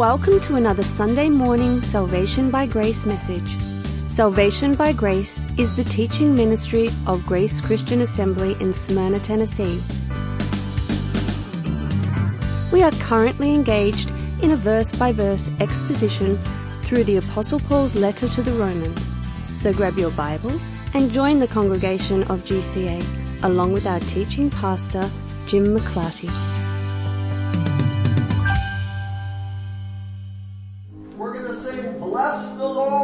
Welcome to another Sunday morning Salvation by Grace message. Salvation by Grace is the teaching ministry of Grace Christian Assembly in Smyrna, Tennessee. We are currently engaged in a verse by verse exposition through the Apostle Paul's letter to the Romans. So grab your Bible and join the congregation of GCA along with our teaching pastor, Jim McClarty.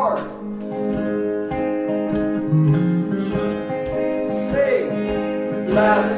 Lord. Sing Bless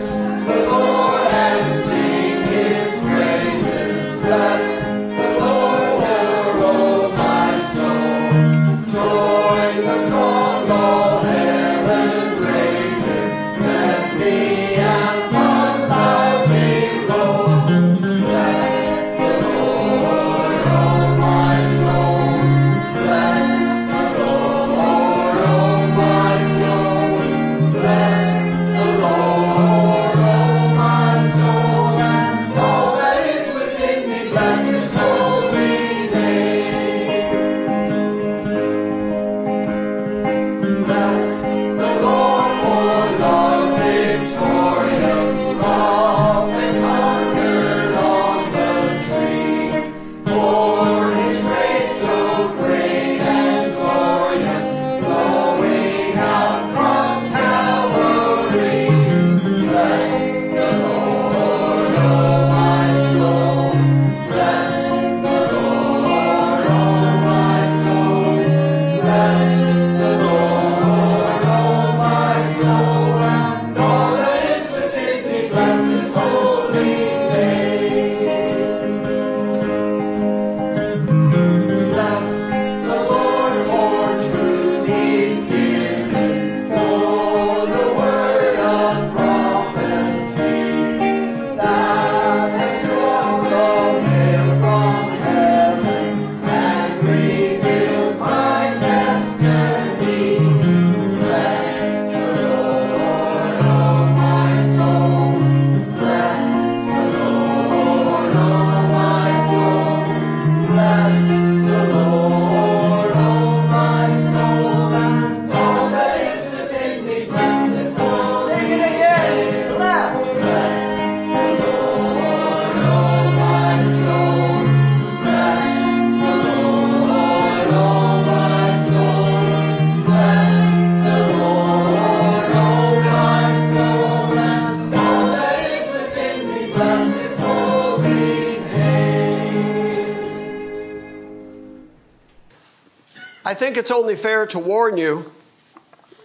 it's only fair to warn you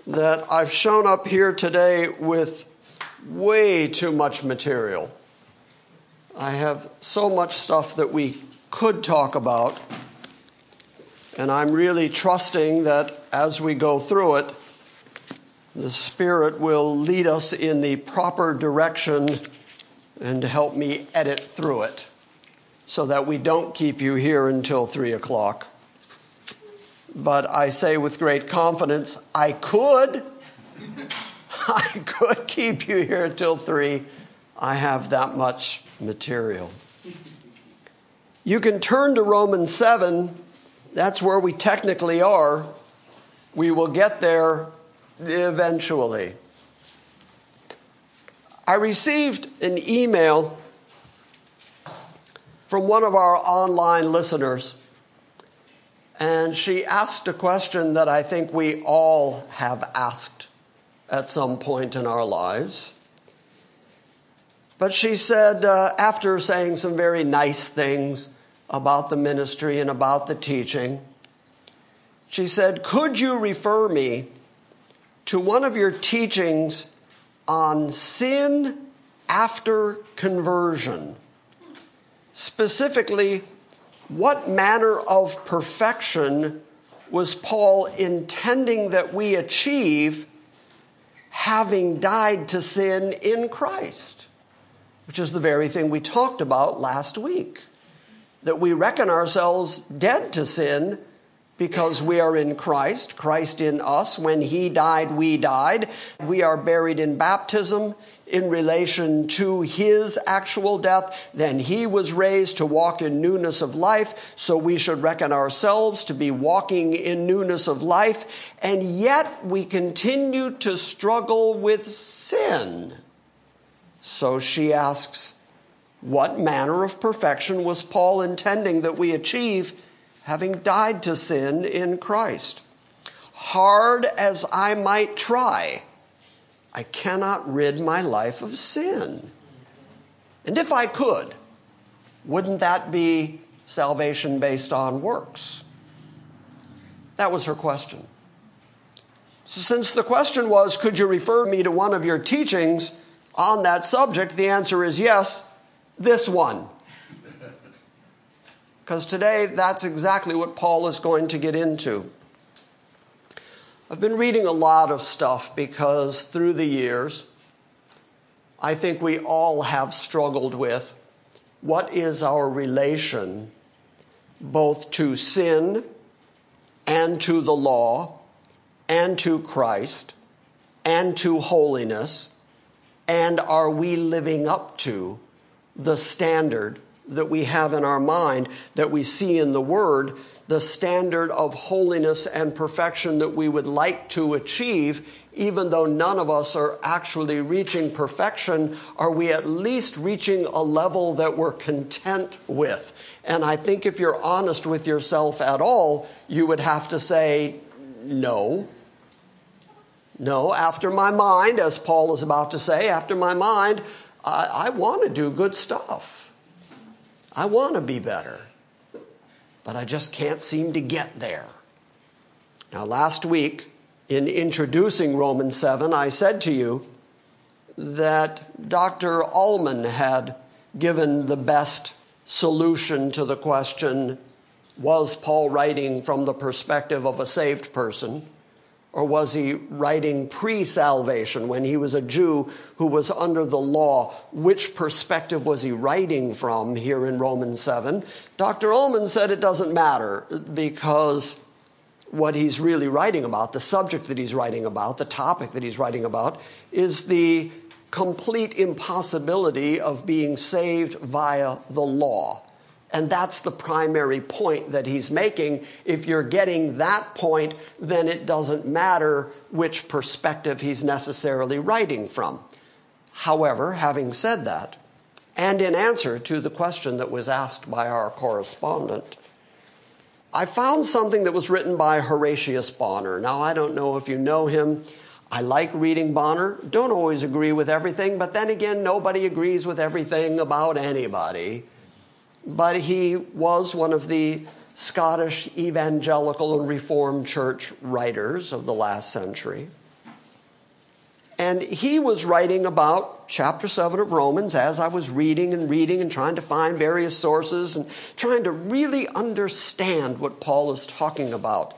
that I've shown up here today with way too much material. I have so much stuff that we could talk about, and I'm really trusting that as we go through it, the Spirit will lead us in the proper direction and help me edit through it so that we don't keep you here until 3 o'clock. But I say with great confidence, I could. I could keep you here until 3. I have that much material. You can turn to Romans 7. That's where we technically are. We will get there eventually. I received an email from one of our online listeners, and she asked a question that I think we all have asked at some point in our lives. But she said, uh, after saying some very nice things about the ministry and about the teaching, she said, Could you refer me to one of your teachings on sin after conversion? Specifically, what manner of perfection was Paul intending that we achieve having died to sin in Christ? Which is the very thing we talked about last week. That we reckon ourselves dead to sin because we are in Christ, Christ in us. When He died, we died. We are buried in baptism in relation to his actual death, then he was raised to walk in newness of life, so we should reckon ourselves to be walking in newness of life, and yet we continue to struggle with sin. So she asks, What manner of perfection was Paul intending that we achieve, having died to sin in Christ? Hard as I might try, I cannot rid my life of sin. And if I could, wouldn't that be salvation based on works? That was her question. So, since the question was, could you refer me to one of your teachings on that subject, the answer is yes, this one. Because today, that's exactly what Paul is going to get into. I've been reading a lot of stuff because through the years, I think we all have struggled with what is our relation both to sin and to the law and to Christ and to holiness, and are we living up to the standard that we have in our mind that we see in the Word the standard of holiness and perfection that we would like to achieve, even though none of us are actually reaching perfection, are we at least reaching a level that we're content with? And I think if you're honest with yourself at all, you would have to say, no. No, after my mind, as Paul is about to say, after my mind, I, I want to do good stuff. I want to be better but I just can't seem to get there. Now, last week, in introducing Romans 7, I said to you that Dr. Allman had given the best solution to the question was Paul writing from the perspective of a saved person? Or was he writing pre salvation when he was a Jew who was under the law? Which perspective was he writing from here in Romans 7? Dr. Allman said it doesn't matter because what he's really writing about, the subject that he's writing about, the topic that he's writing about, is the complete impossibility of being saved via the law. And that's the primary point that he's making. If you're getting that point, then it doesn't matter which perspective he's necessarily writing from. However, having said that, and in answer to the question that was asked by our correspondent, I found something that was written by Horatius Bonar. Now, I don't know if you know him. I like reading Bonar. Don't always agree with everything, but then again, nobody agrees with everything about anybody but he was one of the Scottish evangelical and Reformed church writers of the last century. And he was writing about chapter 7 of Romans as I was reading and reading and trying to find various sources and trying to really understand what Paul is talking about,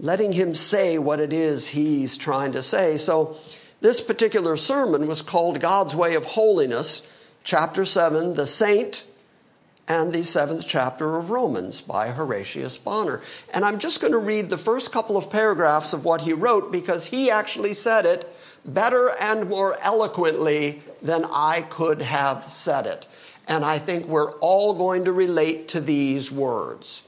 letting him say what it is he's trying to say. So, this particular sermon was called God's Way of Holiness, chapter 7, The Saint and the seventh chapter of Romans by Horatius Bonar. And I'm just going to read the first couple of paragraphs of what he wrote because he actually said it better and more eloquently than I could have said it. And I think we're all going to relate to these words.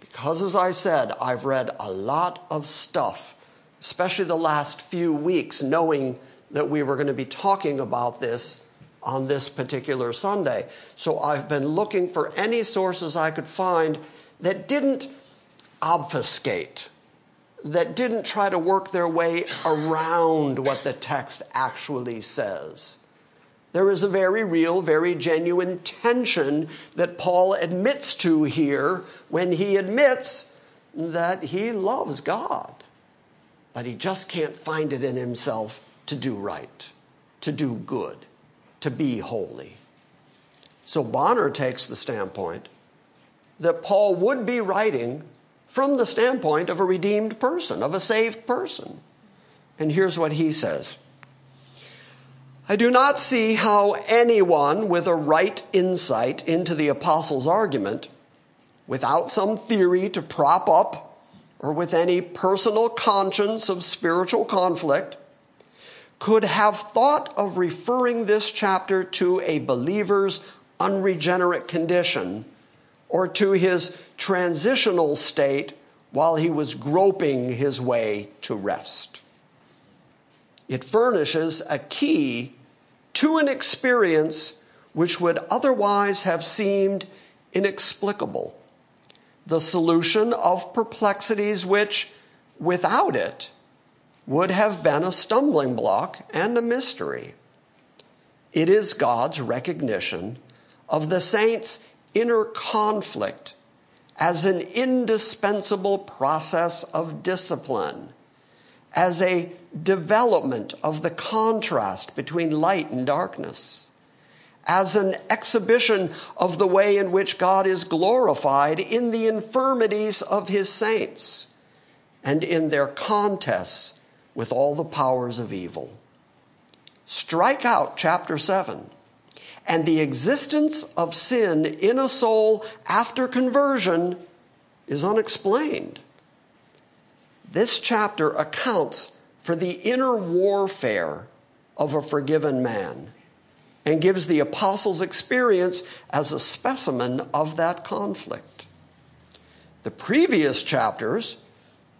Because, as I said, I've read a lot of stuff, especially the last few weeks, knowing that we were going to be talking about this on this particular Sunday. So I've been looking for any sources I could find that didn't obfuscate, that didn't try to work their way around what the text actually says. There is a very real, very genuine tension that Paul admits to here when he admits that he loves God, but he just can't find it in himself to do right, to do good to be holy. So Bonar takes the standpoint that Paul would be writing from the standpoint of a redeemed person, of a saved person. And here's what he says I do not see how anyone with a right insight into the apostles' argument, without some theory to prop up, or with any personal conscience of spiritual conflict, could have thought of referring this chapter to a believer's unregenerate condition or to his transitional state while he was groping his way to rest. It furnishes a key to an experience which would otherwise have seemed inexplicable, the solution of perplexities which, without it, would have been a stumbling block and a mystery. It is God's recognition of the saints' inner conflict as an indispensable process of discipline, as a development of the contrast between light and darkness, as an exhibition of the way in which God is glorified in the infirmities of his saints and in their contests with all the powers of evil. Strike out chapter 7 and the existence of sin in a soul after conversion is unexplained. This chapter accounts for the inner warfare of a forgiven man and gives the apostles' experience as a specimen of that conflict. The previous chapters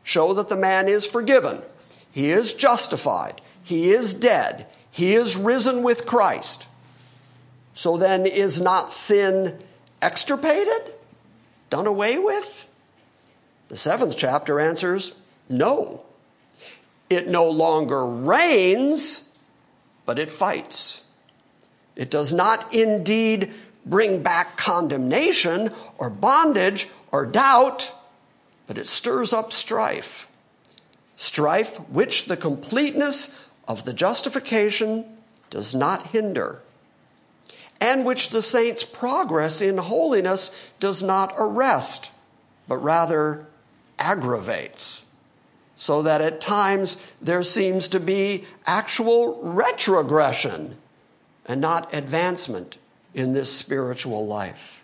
show that the man is forgiven, he is justified, he is dead, he is risen with Christ. So then, is not sin extirpated? Done away with? The seventh chapter answers no. It no longer reigns, but it fights. It does not indeed bring back condemnation or bondage or doubt, but it stirs up strife. Strife which the completeness of the justification does not hinder and which the saint's progress in holiness does not arrest, but rather aggravates. So that at times there seems to be actual retrogression and not advancement in this spiritual life.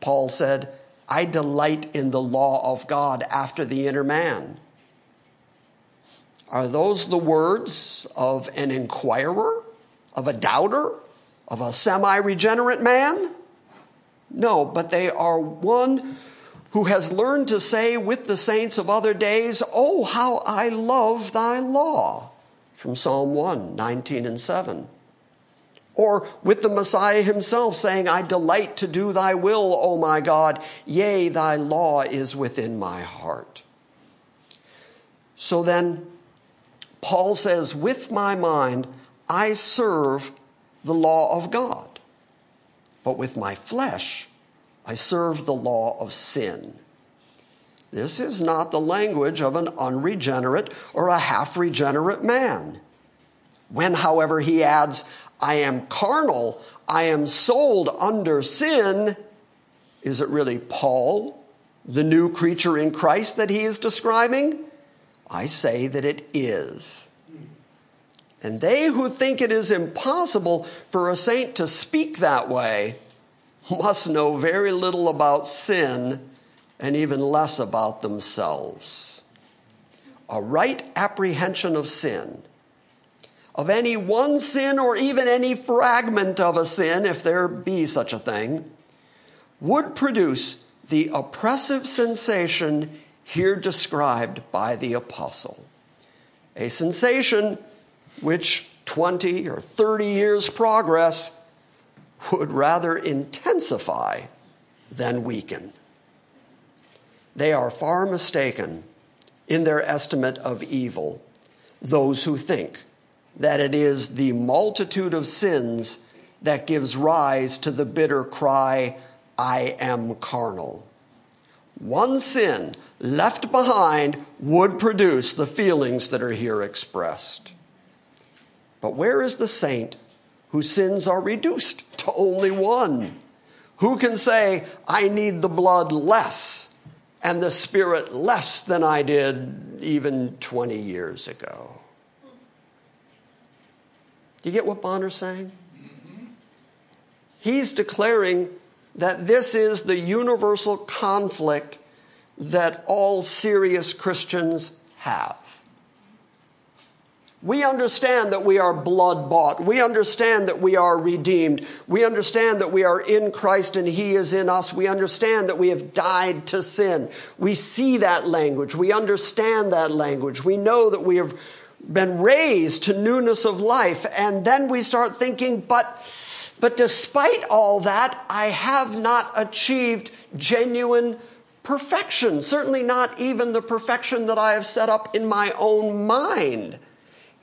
Paul said, I delight in the law of God after the inner man. Are those the words of an inquirer, of a doubter, of a semi regenerate man? No, but they are one who has learned to say with the saints of other days, Oh, how I love thy law, from Psalm 1, 19 and 7. Or with the Messiah himself saying, I delight to do thy will, O my God, yea, thy law is within my heart. So then, Paul says, With my mind, I serve the law of God. But with my flesh, I serve the law of sin. This is not the language of an unregenerate or a half regenerate man. When, however, he adds, I am carnal, I am sold under sin, is it really Paul, the new creature in Christ, that he is describing? I say that it is. And they who think it is impossible for a saint to speak that way must know very little about sin and even less about themselves. A right apprehension of sin, of any one sin or even any fragment of a sin, if there be such a thing, would produce the oppressive sensation here described by the apostle. A sensation which 20 or 30 years' progress would rather intensify than weaken. They are far mistaken in their estimate of evil, those who think that it is the multitude of sins that gives rise to the bitter cry, I am carnal. One sin left behind would produce the feelings that are here expressed. But where is the saint whose sins are reduced to only one? Who can say, I need the blood less and the spirit less than I did even 20 years ago? Do you get what Bonar's saying? Mm-hmm. He's declaring that this is the universal conflict that all serious Christians have. We understand that we are blood bought. We understand that we are redeemed. We understand that we are in Christ and He is in us. We understand that we have died to sin. We see that language. We understand that language. We know that we have been raised to newness of life. And then we start thinking, but, but despite all that, I have not achieved genuine perfection. Certainly not even the perfection that I have set up in my own mind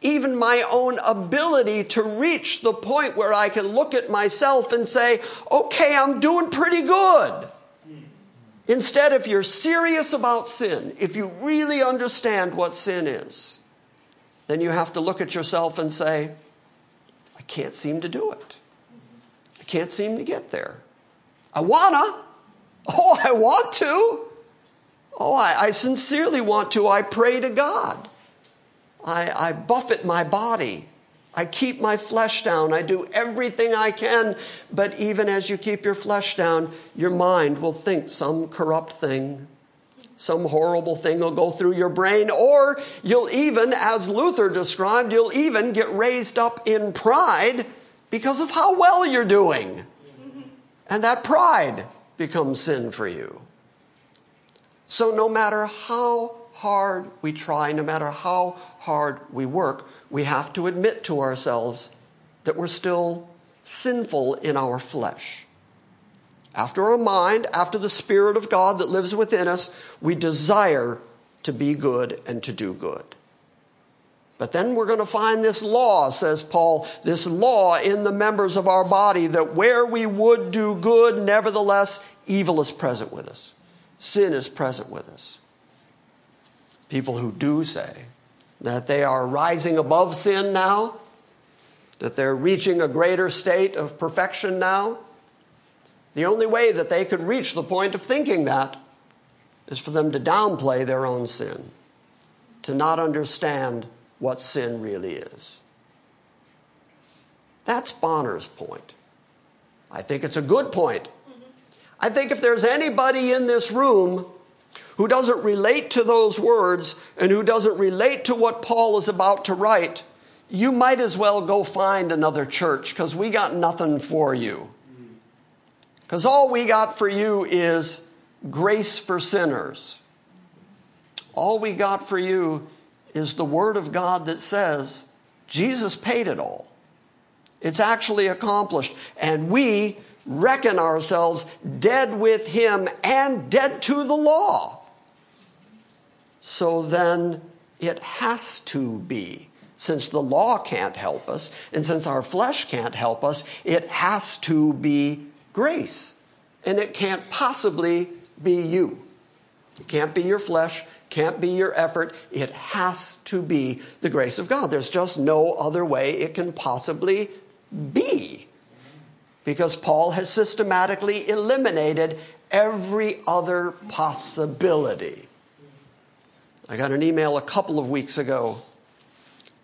even my own ability to reach the point where I can look at myself and say, okay, I'm doing pretty good. Instead, if you're serious about sin, if you really understand what sin is, then you have to look at yourself and say, I can't seem to do it. I can't seem to get there. I wanna. Oh, I want to. Oh, I, I sincerely want to. I pray to God. I, I buffet my body. I keep my flesh down. I do everything I can. But even as you keep your flesh down, your mind will think some corrupt thing. Some horrible thing will go through your brain, or you'll even, as Luther described, you'll even get raised up in pride because of how well you're doing. And that pride becomes sin for you. So, no matter how hard we try, no matter how hard we work, we have to admit to ourselves that we're still sinful in our flesh. After our mind, after the Spirit of God that lives within us, we desire to be good and to do good. But then we're going to find this law, says Paul, this law in the members of our body that where we would do good, nevertheless, evil is present with us. Sin is present with us. People who do say, that they are rising above sin now, that they're reaching a greater state of perfection now. The only way that they could reach the point of thinking that is for them to downplay their own sin, to not understand what sin really is. That's Bonar's point. I think it's a good point. I think if there's anybody in this room who doesn't relate to those words and who doesn't relate to what Paul is about to write, you might as well go find another church because we got nothing for you. Because all we got for you is grace for sinners. All we got for you is the Word of God that says Jesus paid it all. It's actually accomplished. And we reckon ourselves dead with Him and dead to the law. So then it has to be. Since the law can't help us, and since our flesh can't help us, it has to be grace. And it can't possibly be you. It can't be your flesh, can't be your effort. It has to be the grace of God. There's just no other way it can possibly be. Because Paul has systematically eliminated every other possibility. I got an email a couple of weeks ago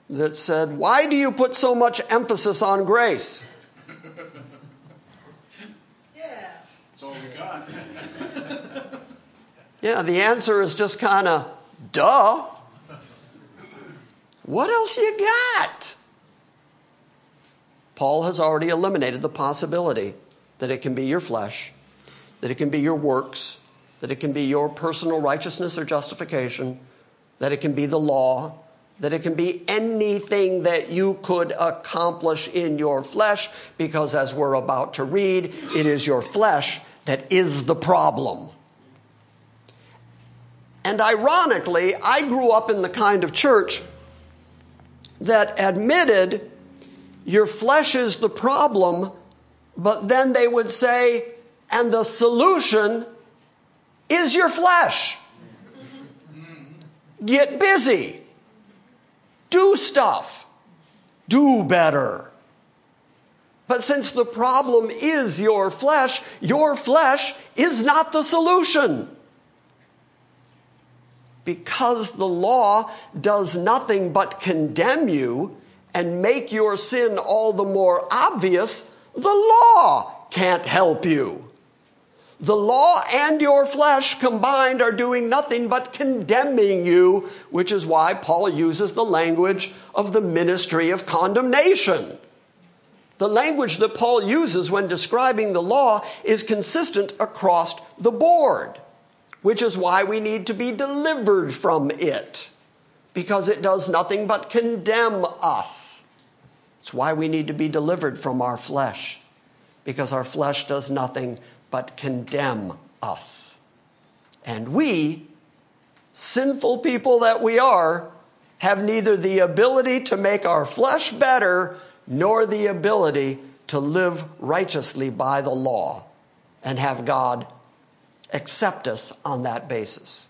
that said, Why do you put so much emphasis on grace? yeah. That's all we got. yeah, the answer is just kind of, duh. What else you got? Paul has already eliminated the possibility that it can be your flesh, that it can be your works, that it can be your personal righteousness or justification, that it can be the law, that it can be anything that you could accomplish in your flesh, because as we're about to read, it is your flesh that is the problem. And ironically, I grew up in the kind of church that admitted your flesh is the problem, but then they would say, and the solution is your flesh. Get busy. Do stuff. Do better. But since the problem is your flesh, your flesh is not the solution. Because the law does nothing but condemn you and make your sin all the more obvious, the law can't help you. The law and your flesh combined are doing nothing but condemning you, which is why Paul uses the language of the ministry of condemnation. The language that Paul uses when describing the law is consistent across the board, which is why we need to be delivered from it, because it does nothing but condemn us. It's why we need to be delivered from our flesh, because our flesh does nothing but condemn us. And we, sinful people that we are, have neither the ability to make our flesh better nor the ability to live righteously by the law and have God accept us on that basis.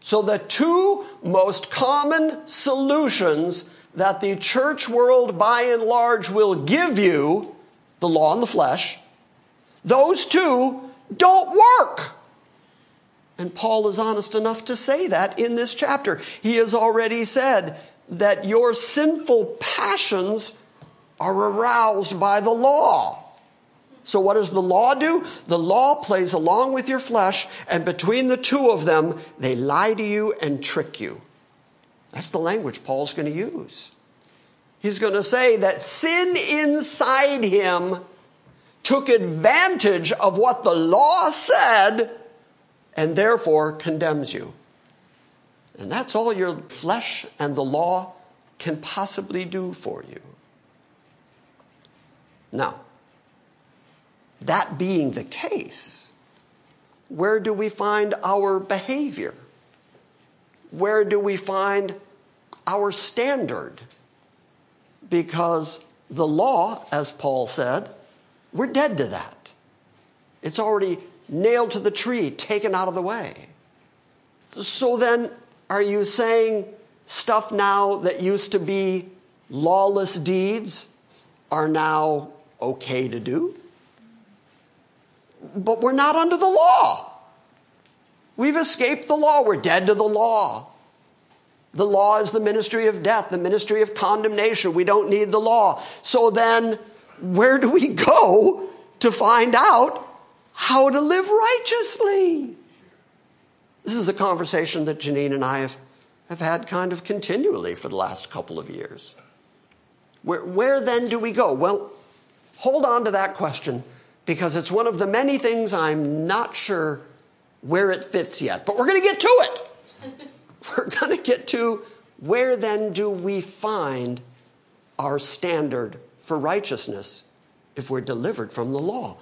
So, the two most common solutions that the church world by and large will give you the law and the flesh those two don't work. And Paul is honest enough to say that in this chapter. He has already said that your sinful passions are aroused by the law. So, what does the law do? The law plays along with your flesh, and between the two of them, they lie to you and trick you. That's the language Paul's going to use. He's going to say that sin inside him took advantage of what the law said and therefore condemns you. And that's all your flesh and the law can possibly do for you. Now, that being the case, where do we find our behavior? Where do we find our standard? Because the law, as Paul said, we're dead to that. It's already nailed to the tree, taken out of the way. So then, are you saying stuff now that used to be lawless deeds are now okay to do? But we're not under the law. We've escaped the law. We're dead to the law. The law is the ministry of death, the ministry of condemnation. We don't need the law. So then, where do we go to find out how to live righteously? This is a conversation that Janine and I have, have had kind of continually for the last couple of years. Where, where then do we go? Well, hold on to that question because it's one of the many things I'm not sure where it fits yet. But we're going to get to it. we're going to get to where then do we find our standard for righteousness if we're delivered from the law.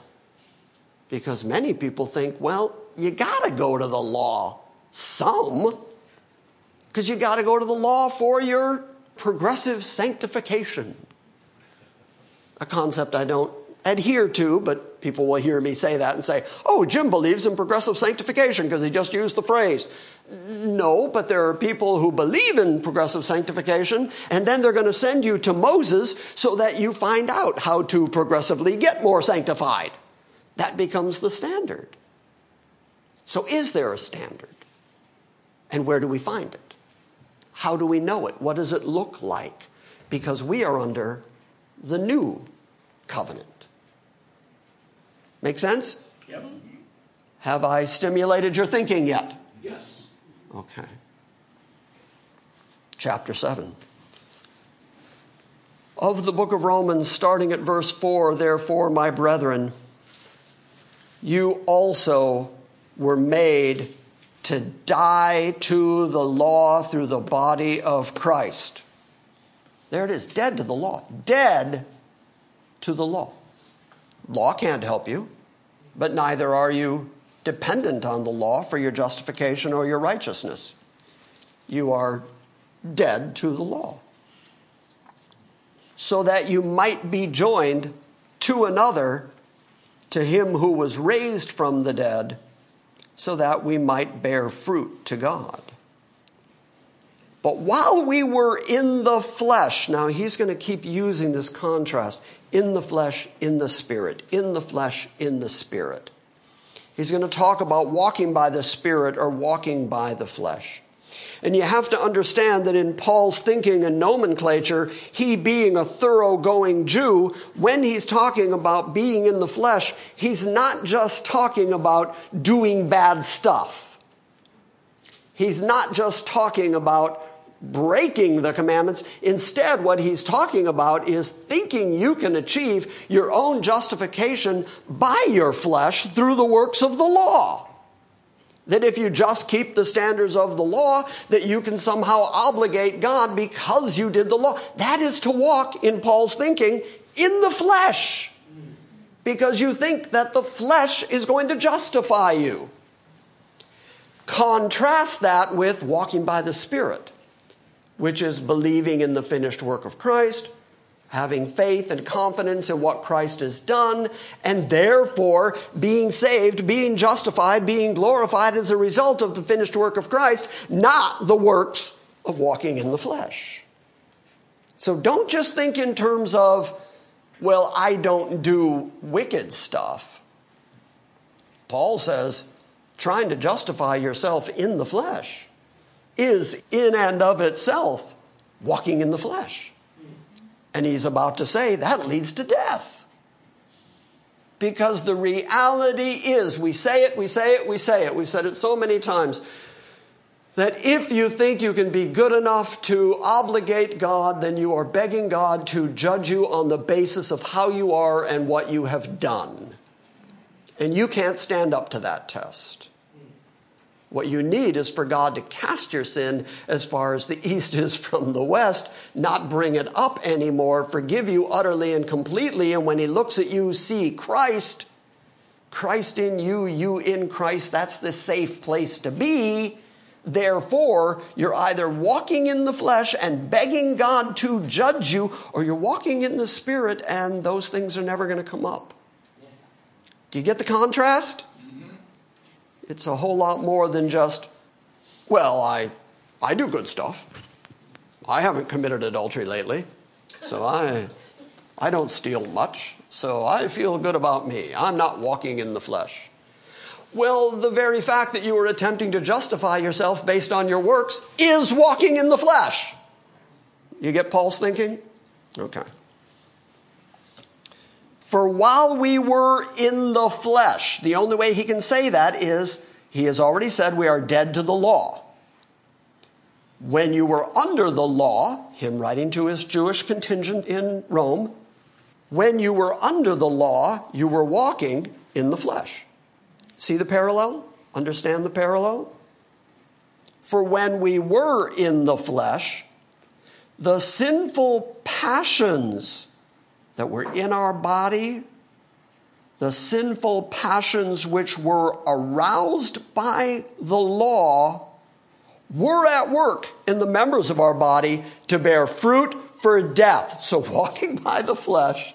Because many people think, well, you got to go to the law some, because you got to go to the law for your progressive sanctification. A concept I don't adhere to, but people will hear me say that and say, oh, Jim believes in progressive sanctification because he just used the phrase. No, but there are people who believe in progressive sanctification, and then they're going to send you to Moses so that you find out how to progressively get more sanctified. That becomes the standard. So, is there a standard? And where do we find it? How do we know it? What does it look like? Because we are under the new covenant. Make sense? Yep. Have I stimulated your thinking yet? Yes. Okay. Chapter 7. Of the book of Romans, starting at verse 4, therefore, my brethren, you also were made to die to the law through the body of Christ. There it is, dead to the law. Dead to the law. Law can't help you, but neither are you dependent on the law for your justification or your righteousness. You are dead to the law. So that you might be joined to another, to him who was raised from the dead, so that we might bear fruit to God. But while we were in the flesh, now he's going to keep using this contrast in the flesh, in the spirit, in the flesh, in the spirit. He's going to talk about walking by the spirit or walking by the flesh. And you have to understand that in Paul's thinking and nomenclature, he being a thoroughgoing Jew, when he's talking about being in the flesh, he's not just talking about doing bad stuff. He's not just talking about breaking the commandments. Instead, what he's talking about is thinking you can achieve your own justification by your flesh through the works of the law. That if you just keep the standards of the law, that you can somehow obligate God because you did the law. That is to walk, in Paul's thinking, in the flesh. Because you think that the flesh is going to justify you. Contrast that with walking by the Spirit which is believing in the finished work of Christ, having faith and confidence in what Christ has done, and therefore being saved, being justified, being glorified as a result of the finished work of Christ, not the works of walking in the flesh. So don't just think in terms of, well, I don't do wicked stuff. Paul says, trying to justify yourself in the flesh is in and of itself walking in the flesh. And he's about to say that leads to death. Because the reality is, we say it, we say it, we say it. We've said it so many times that if you think you can be good enough to obligate God, then you are begging God to judge you on the basis of how you are and what you have done. And you can't stand up to that test. What you need is for God to cast your sin as far as the east is from the west, not bring it up anymore, forgive you utterly and completely. And when He looks at you, see Christ, Christ in you, you in Christ. That's the safe place to be. Therefore, you're either walking in the flesh and begging God to judge you, or you're walking in the spirit and those things are never going to come up. Do you get the contrast? It's a whole lot more than just, well, I, I do good stuff. I haven't committed adultery lately, so I, I don't steal much, so I feel good about me. I'm not walking in the flesh. Well, the very fact that you are attempting to justify yourself based on your works is walking in the flesh. You get Paul's thinking? Okay. For while we were in the flesh, the only way he can say that is he has already said we are dead to the law. When you were under the law, him writing to his Jewish contingent in Rome, when you were under the law, you were walking in the flesh. See the parallel? Understand the parallel? For when we were in the flesh, the sinful passions that were in our body, the sinful passions which were aroused by the law were at work in the members of our body to bear fruit for death. So, walking by the flesh,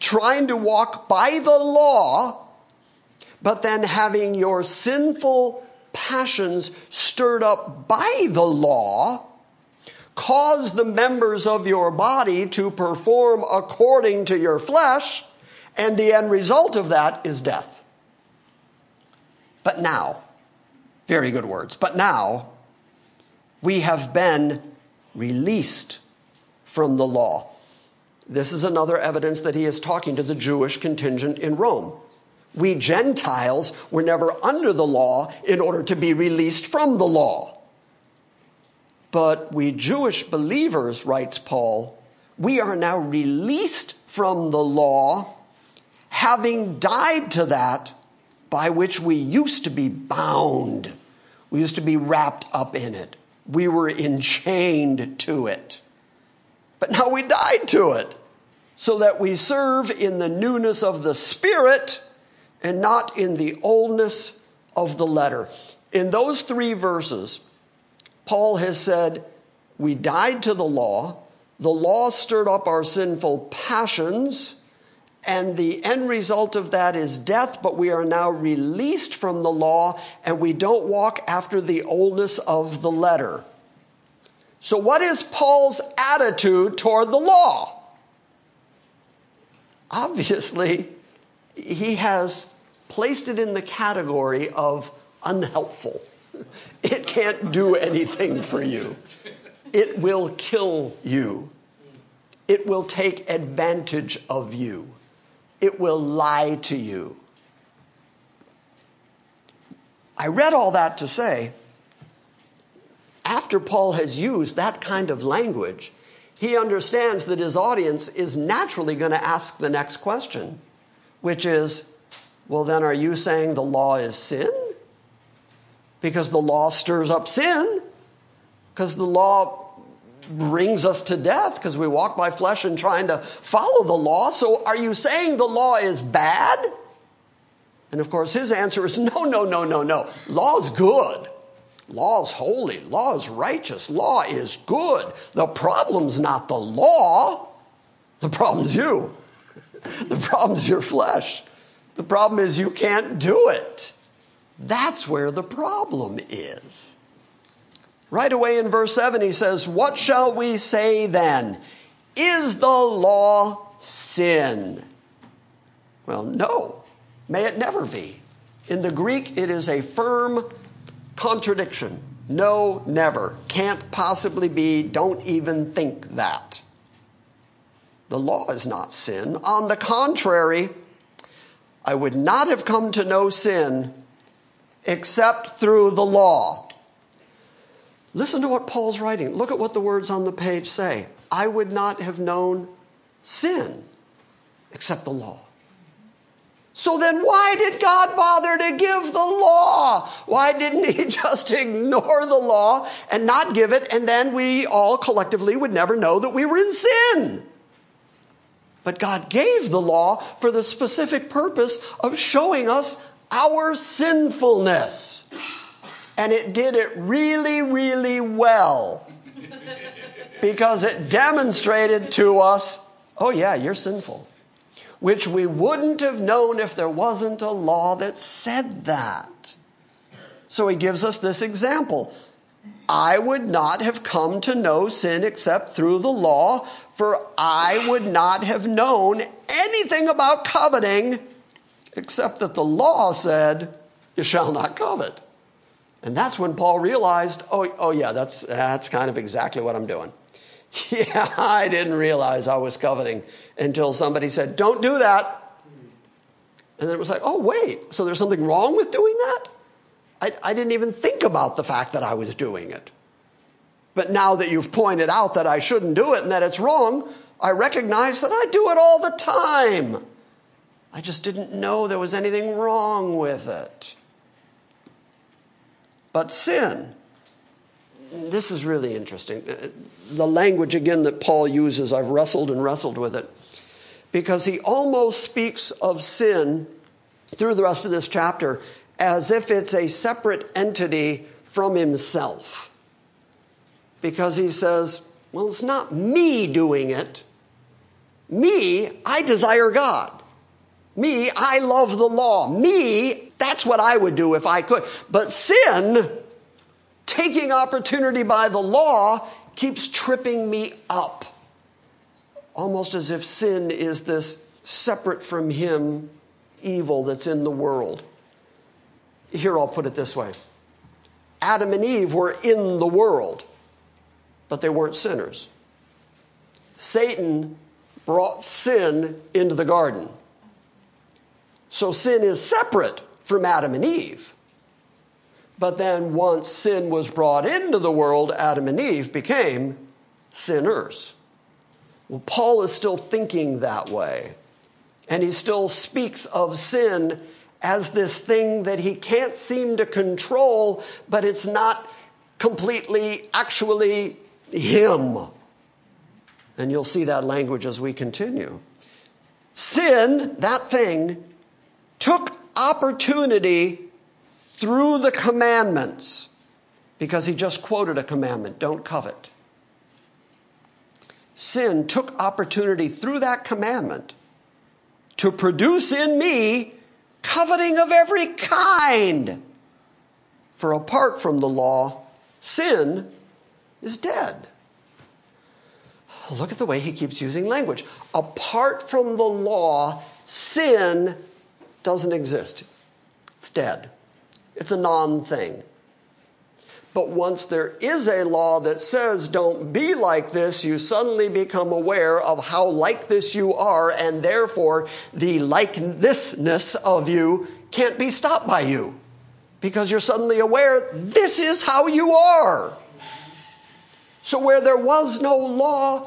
trying to walk by the law, but then having your sinful passions stirred up by the law cause the members of your body to perform according to your flesh, and the end result of that is death. But now, very good words, but now we have been released from the law. This is another evidence that he is talking to the Jewish contingent in Rome. We Gentiles were never under the law in order to be released from the law. But we Jewish believers, writes Paul, we are now released from the law, having died to that by which we used to be bound. We used to be wrapped up in it. We were enchained to it. But now we died to it so that we serve in the newness of the Spirit and not in the oldness of the letter. In those three verses, Paul has said, We died to the law, the law stirred up our sinful passions, and the end result of that is death, but we are now released from the law and we don't walk after the oldness of the letter. So, what is Paul's attitude toward the law? Obviously, he has placed it in the category of unhelpful. It can't do anything for you. It will kill you. It will take advantage of you. It will lie to you. I read all that to say, after Paul has used that kind of language, he understands that his audience is naturally going to ask the next question, which is, well, then are you saying the law is sin? Because the law stirs up sin, because the law brings us to death because we walk by flesh and trying to follow the law. So are you saying the law is bad? And of course, his answer is no, no, no, no, no. Law is good. Law is holy. Law is righteous. Law is good. The problem's not the law. The problem's you. The problem's your flesh. The problem is you can't do it. That's where the problem is. Right away in verse 7, he says, What shall we say then? Is the law sin? Well, no. May it never be. In the Greek, it is a firm contradiction. No, never. Can't possibly be. Don't even think that. The law is not sin. On the contrary, I would not have come to know sin except through the law. Listen to what Paul's writing. Look at what the words on the page say. I would not have known sin except the law. So then, why did God bother to give the law? Why didn't He just ignore the law and not give it, and then we all collectively would never know that we were in sin? But God gave the law for the specific purpose of showing us our sinfulness. And it did it really, really well. Because it demonstrated to us, oh, yeah, you're sinful. Which we wouldn't have known if there wasn't a law that said that. So he gives us this example. I would not have come to know sin except through the law, for I would not have known anything about coveting except that the law said, You shall not covet. And that's when Paul realized, oh, oh yeah, that's, that's kind of exactly what I'm doing. Yeah, I didn't realize I was coveting until somebody said, Don't do that. And then it was like, Oh, wait, so there's something wrong with doing that? I, I didn't even think about the fact that I was doing it. But now that you've pointed out that I shouldn't do it and that it's wrong, I recognize that I do it all the time. I just didn't know there was anything wrong with it. But sin, this is really interesting. Uh, the language again that Paul uses, I've wrestled and wrestled with it because he almost speaks of sin through the rest of this chapter as if it's a separate entity from himself. Because he says, well, it's not me doing it. Me, I desire God. Me, I love the law. Me, that's what I would do if I could. But sin, taking opportunity by the law, keeps tripping me up. Almost as if sin is this separate from Him evil that's in the world. Here, I'll put it this way Adam and Eve were in the world, but they weren't sinners. Satan brought sin into the garden. So sin is separate from Adam and Eve. But then once sin was brought into the world, Adam and Eve became sinners. Well, Paul is still thinking that way. And he still speaks of sin as this thing that he can't seem to control, but it's not completely actually him. And you'll see that language as we continue. Sin, that thing, took opportunity through the commandments, because he just quoted a commandment don't covet. Sin took opportunity through that commandment to produce in me coveting of every kind. For apart from the law, sin is dead. Look at the way he keeps using language. Apart from the law, sin doesn't exist, it's dead. It's a non thing. But once there is a law that says don't be like this, you suddenly become aware of how like this you are, and therefore the like thisness of you can't be stopped by you. Because you're suddenly aware this is how you are. So where there was no law,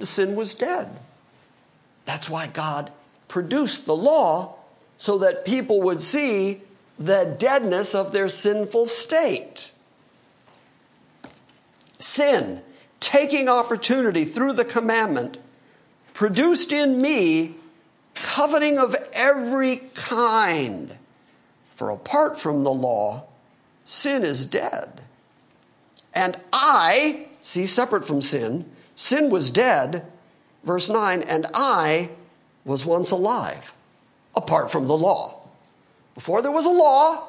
sin was dead. That's why God produced the law so that people would see the deadness of their sinful state. Sin, taking opportunity through the commandment, produced in me coveting of every kind. For apart from the law, sin is dead. And I, see, separate from sin, sin was dead, verse 9, and I was once alive, apart from the law. Before there was a law,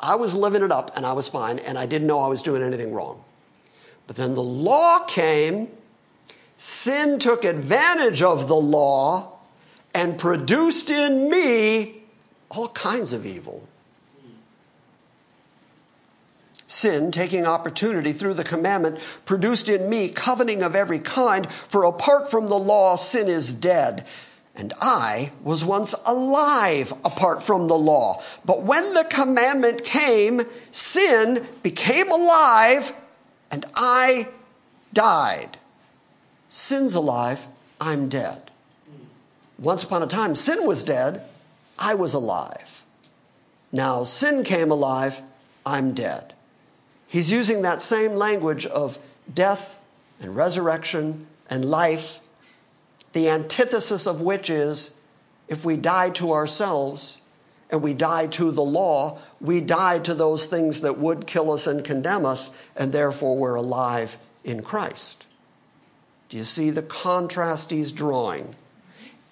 I was living it up and I was fine and I didn't know I was doing anything wrong. But then the law came, sin took advantage of the law and produced in me all kinds of evil. Sin, taking opportunity through the commandment, produced in me coveting of every kind, for apart from the law, sin is dead. And I was once alive apart from the law. But when the commandment came, sin became alive and I died. Sin's alive, I'm dead. Once upon a time, sin was dead, I was alive. Now sin came alive, I'm dead. He's using that same language of death and resurrection and life the antithesis of which is if we die to ourselves and we die to the law, we die to those things that would kill us and condemn us, and therefore we're alive in Christ. Do you see the contrast he's drawing?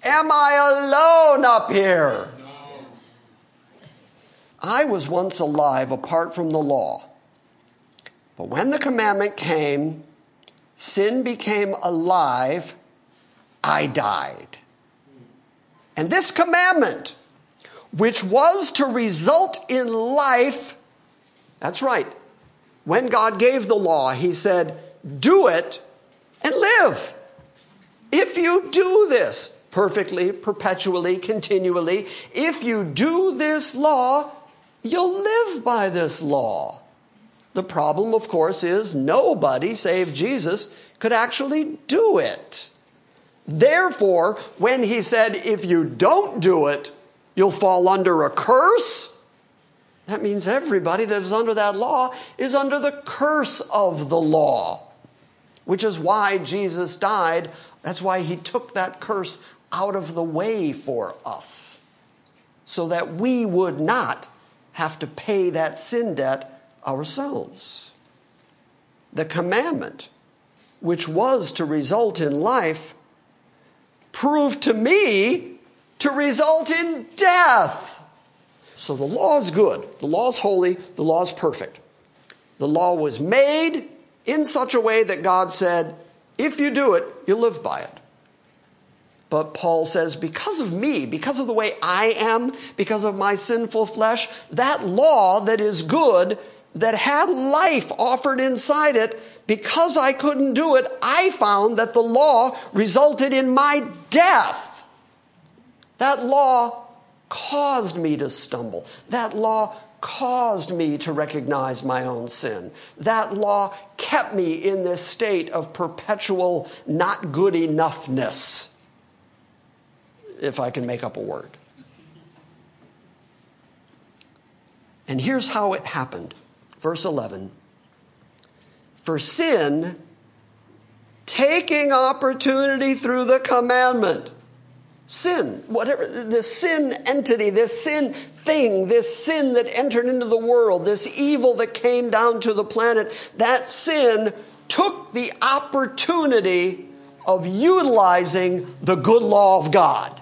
Am I alone up here? I was once alive apart from the law. But when the commandment came, sin became alive I died. And this commandment, which was to result in life, that's right. When God gave the law, He said, Do it and live. If you do this perfectly, perpetually, continually, if you do this law, you'll live by this law. The problem, of course, is nobody save Jesus could actually do it. Therefore, when he said, if you don't do it, you'll fall under a curse, that means everybody that is under that law is under the curse of the law, which is why Jesus died. That's why he took that curse out of the way for us, so that we would not have to pay that sin debt ourselves. The commandment, which was to result in life, proved to me to result in death. So the law is good, the law is holy, the law is perfect. The law was made in such a way that God said, if you do it, you'll live by it. But Paul says, because of me, because of the way I am, because of my sinful flesh, that law that is good, that had life offered inside it, because I couldn't do it, I found that the law resulted in my death. That law caused me to stumble. That law caused me to recognize my own sin. That law kept me in this state of perpetual not good enoughness, if I can make up a word. And here's how it happened. Verse 11 for sin, taking opportunity through the commandment. Sin, whatever, this sin entity, this sin thing, this sin that entered into the world, this evil that came down to the planet, that sin took the opportunity of utilizing the good law of God.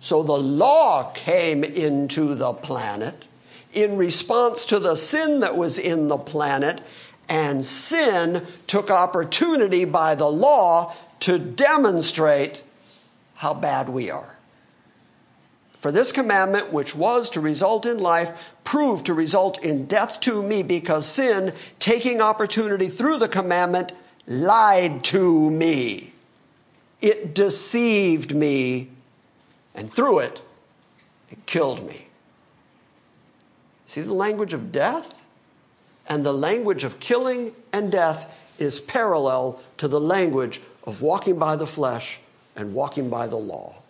So the law came into the planet in response to the sin that was in the planet, and sin took opportunity by the law to demonstrate how bad we are. For this commandment, which was to result in life, proved to result in death to me because sin, taking opportunity through the commandment, lied to me. It deceived me, and through it, it killed me. See the language of death? And the language of killing and death is parallel to the language of walking by the flesh and walking by the law.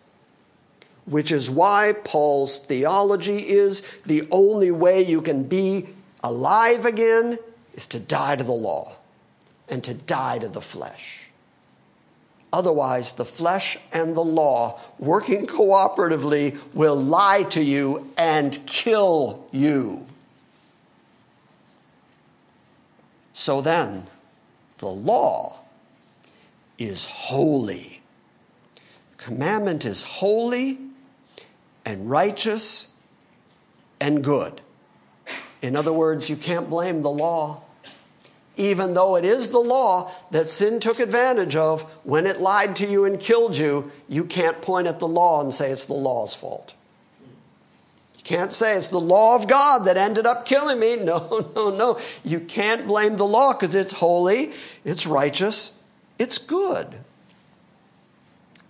Which is why Paul's theology is the only way you can be alive again is to die to the law and to die to the flesh. Otherwise, the flesh and the law, working cooperatively, will lie to you and kill you. So then, the law is holy. The Commandment is holy and righteous and good. In other words, you can't blame the law. Even though it is the law that sin took advantage of when it lied to you and killed you, you can't point at the law and say it's the law's fault. You can't say it's the law of God that ended up killing me. No, no, no. You can't blame the law because it's holy, it's righteous, it's good.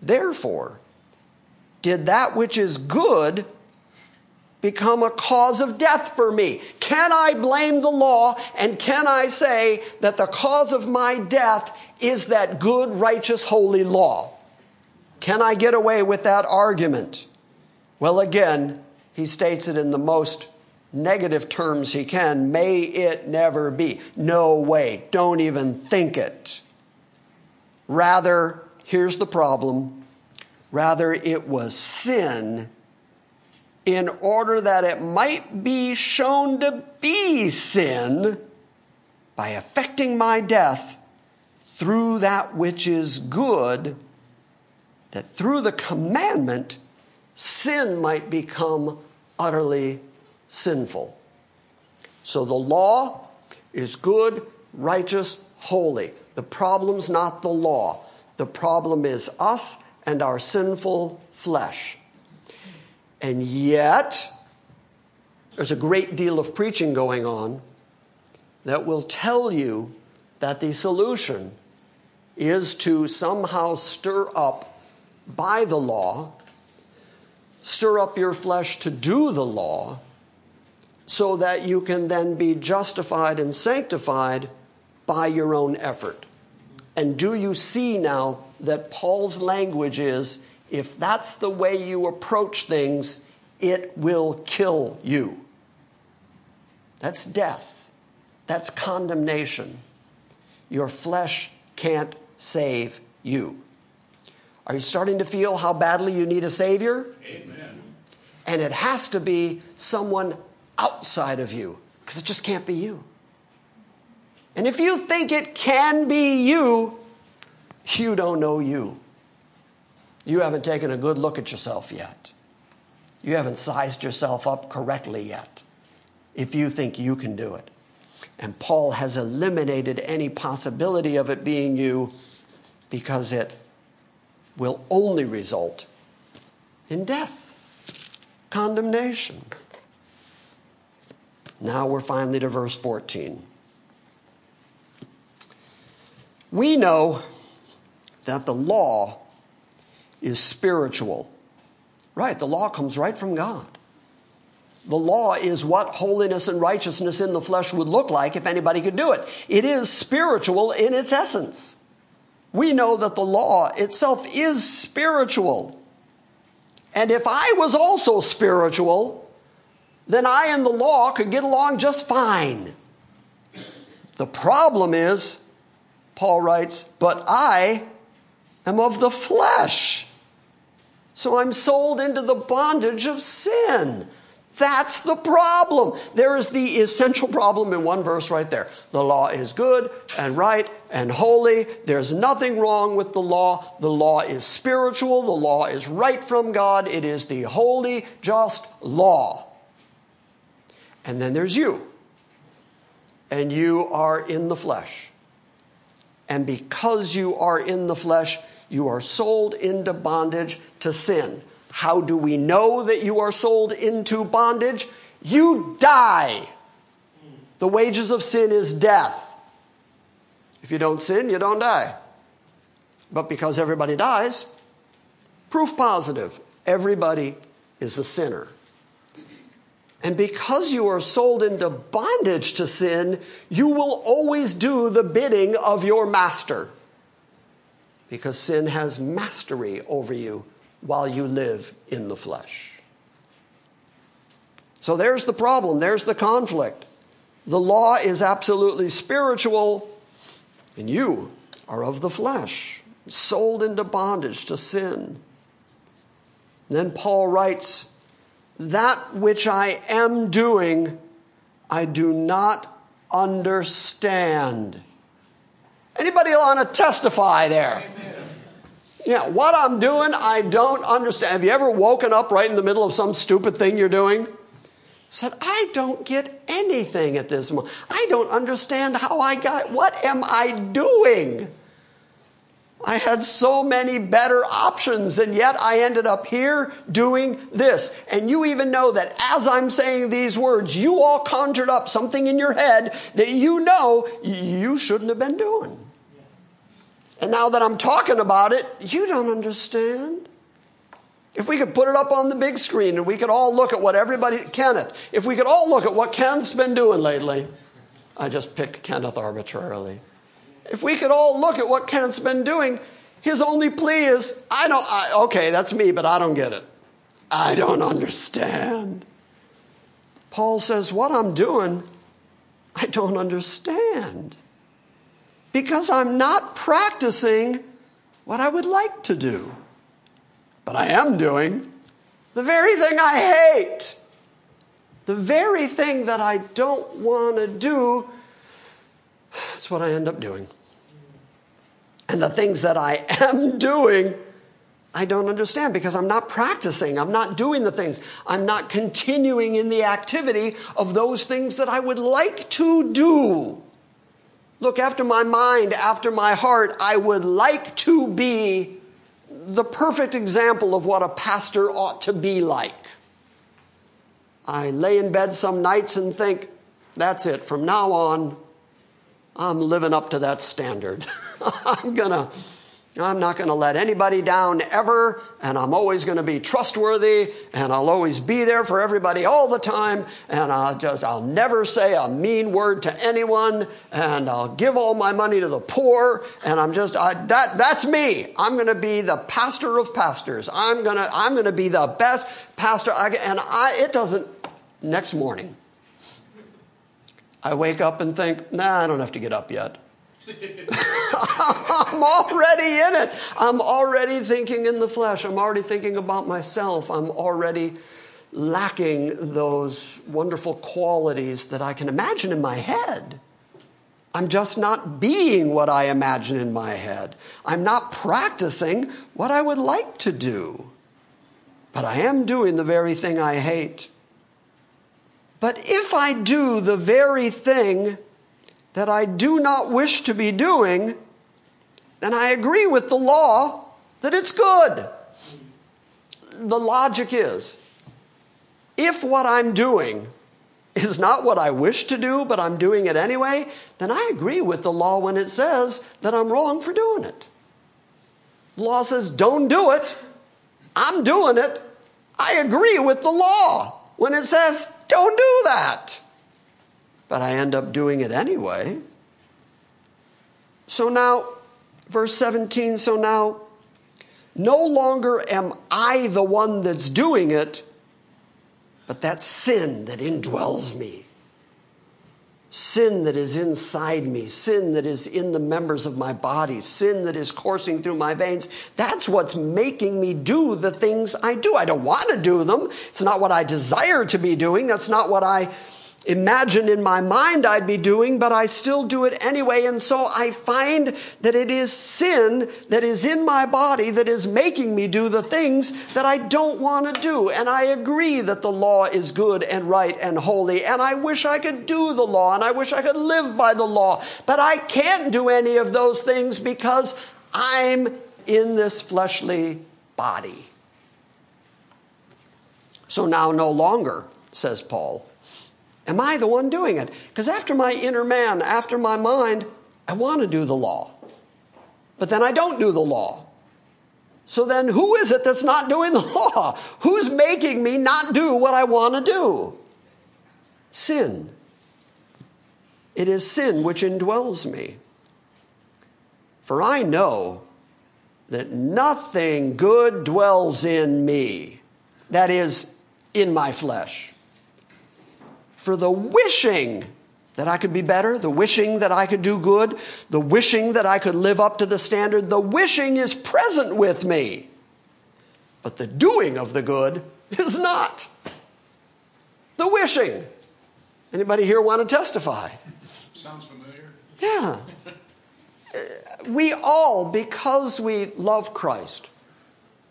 Therefore, did that which is good become a cause of death for me? Can I blame the law and can I say that the cause of my death is that good, righteous, holy law? Can I get away with that argument? Well, again, he states it in the most negative terms he can. May it never be. No way. Don't even think it. Rather, here's the problem rather, it was sin in order that it might be shown to be sin by affecting my death through that which is good, that through the commandment, sin might become utterly sinful. So the law is good, righteous, holy. The problem's not the law. The problem is us and our sinful flesh. And yet, there's a great deal of preaching going on that will tell you that the solution is to somehow stir up by the law, stir up your flesh to do the law, so that you can then be justified and sanctified by your own effort. And do you see now that Paul's language is if that's the way you approach things, it will kill you. That's death. That's condemnation. Your flesh can't save you. Are you starting to feel how badly you need a Savior? Amen. And it has to be someone outside of you, because it just can't be you. And if you think it can be you, you don't know you. You haven't taken a good look at yourself yet. You haven't sized yourself up correctly yet if you think you can do it. And Paul has eliminated any possibility of it being you because it will only result in death, condemnation. Now we're finally to verse 14. We know that the law is spiritual. Right, the law comes right from God. The law is what holiness and righteousness in the flesh would look like if anybody could do it. It is spiritual in its essence. We know that the law itself is spiritual. And if I was also spiritual, then I and the law could get along just fine. The problem is, Paul writes, but I am of the flesh. So I'm sold into the bondage of sin. That's the problem. There is the essential problem in one verse right there. The law is good and right and holy. There's nothing wrong with the law. The law is spiritual. The law is right from God. It is the holy, just law. And then there's you. And you are in the flesh. And because you are in the flesh, you are sold into bondage to sin. How do we know that you are sold into bondage? You die. The wages of sin is death. If you don't sin, you don't die. But because everybody dies, proof positive everybody is a sinner. And because you are sold into bondage to sin, you will always do the bidding of your master. Because sin has mastery over you while you live in the flesh. So there's the problem, there's the conflict. The law is absolutely spiritual, and you are of the flesh, sold into bondage to sin. then Paul writes, That which I am doing, I do not understand. Anybody want to testify there? Yeah, what I'm doing, I don't understand. Have you ever woken up right in the middle of some stupid thing you're doing? Said, I don't get anything at this moment. I don't understand how I got, what am I doing? I had so many better options, and yet I ended up here doing this. And you even know that as I'm saying these words, you all conjured up something in your head that you know you shouldn't have been doing. And now that I'm talking about it, you don't understand. If we could put it up on the big screen and we could all look at what everybody, Kenneth, if we could all look at what Kenneth's been doing lately, I just picked Kenneth arbitrarily. If we could all look at what Kenneth's been doing, his only plea is, I don't, I, okay, that's me, but I don't get it. I don't understand. Paul says, What I'm doing, I don't understand because I'm not practicing what I would like to do. But I am doing the very thing I hate, the very thing that I don't want to do. That's what I end up doing. And the things that I am doing, I don't understand because I'm not practicing. I'm not doing the things. I'm not continuing in the activity of those things that I would like to do. Look, after my mind, after my heart, I would like to be the perfect example of what a pastor ought to be like. I lay in bed some nights and think, that's it. From now on, I'm living up to that standard. I'm going to I'm not going to let anybody down ever, and I'm always going to be trustworthy, and I'll always be there for everybody all the time, and I'll just, I'll never say a mean word to anyone, and I'll give all my money to the poor, and I'm just, I, that, that's me. I'm going to be the pastor of pastors. I'm going to, I'm going to be the best pastor. I, and I, it doesn't, next morning, I wake up and think, nah, I don't have to get up yet. I'm already in it. I'm already thinking in the flesh. I'm already thinking about myself. I'm already lacking those wonderful qualities that I can imagine in my head. I'm just not being what I imagine in my head. I'm not practicing what I would like to do. But I am doing the very thing I hate. But if I do the very thing that I do not wish to be doing, then I agree with the law that it's good. The logic is if what I'm doing is not what I wish to do, but I'm doing it anyway, then I agree with the law when it says that I'm wrong for doing it. The law says, don't do it. I'm doing it. I agree with the law when it says, don't do that but I end up doing it anyway. So now, verse 17, so now, no longer am I the one that's doing it, but that sin that indwells me. Sin that is inside me, sin that is in the members of my body, sin that is coursing through my veins. That's what's making me do the things I do. I don't want to do them. It's not what I desire to be doing. That's not what I imagined in my mind I'd be doing, but I still do it anyway. And so I find that it is sin that is in my body that is making me do the things that I don't want to do. And I agree that the law is good and right and holy. And I wish I could do the law and I wish I could live by the law. But I can't do any of those things because I'm in this fleshly body. So now no longer, says Paul, am I the one doing it? Because after my inner man, after my mind, I want to do the law. But then I don't do the law. So then who is it that's not doing the law? Who's making me not do what I want to do? Sin. It is sin which indwells me. For I know that nothing good dwells in me, that is, in my flesh. For the wishing that I could be better, the wishing that I could do good, the wishing that I could live up to the standard, the wishing is present with me. But the doing of the good is not. The wishing. Anybody here want to testify? Sounds familiar. Yeah. Uh, we all, because we love Christ,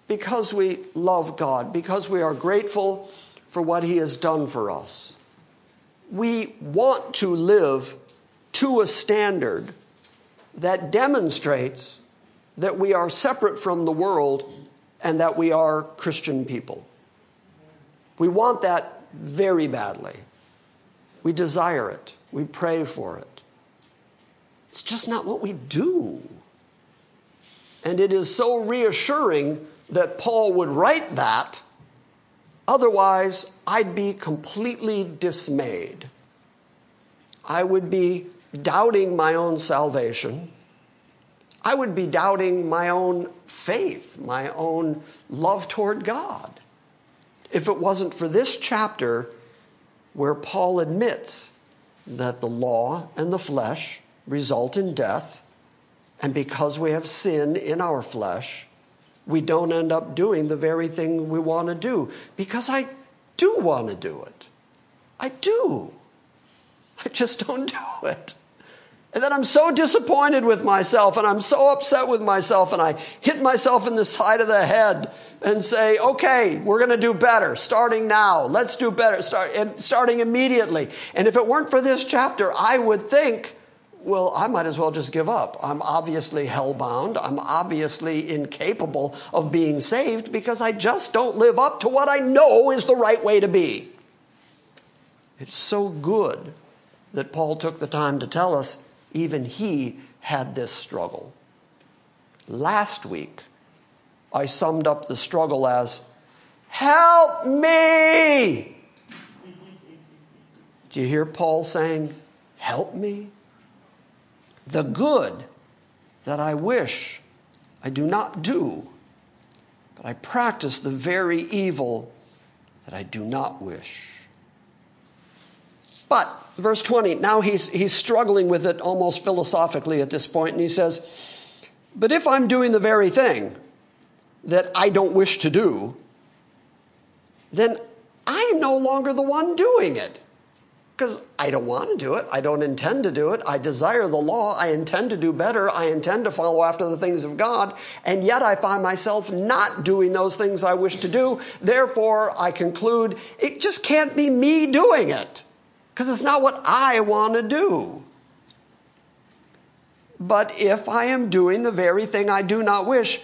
because we love God, because we are grateful for what He has done for us, we want to live to a standard that demonstrates that we are separate from the world and that we are Christian people. We want that very badly. We desire it. We pray for it. It's just not what we do. And it is so reassuring that Paul would write that. Otherwise, I'd be completely dismayed. I would be doubting my own salvation. I would be doubting my own faith, my own love toward God. If it wasn't for this chapter where Paul admits that the law and the flesh result in death, and because we have sin in our flesh, we don't end up doing the very thing we want to do because I do want to do it. I do. I just don't do it. And then I'm so disappointed with myself and I'm so upset with myself and I hit myself in the side of the head and say, okay, we're going to do better starting now. Let's do better start, starting immediately. And if it weren't for this chapter, I would think, well, I might as well just give up. I'm obviously hellbound. I'm obviously incapable of being saved because I just don't live up to what I know is the right way to be. It's so good that Paul took the time to tell us even he had this struggle. Last week, I summed up the struggle as Help me! Do you hear Paul saying, Help me? The good that I wish I do not do, but I practice the very evil that I do not wish. But, verse 20, now he's, he's struggling with it almost philosophically at this point, and he says, But if I'm doing the very thing that I don't wish to do, then I'm no longer the one doing it. Because I don't want to do it. I don't intend to do it. I desire the law. I intend to do better. I intend to follow after the things of God. And yet I find myself not doing those things I wish to do. Therefore, I conclude it just can't be me doing it. Because it's not what I want to do. But if I am doing the very thing I do not wish,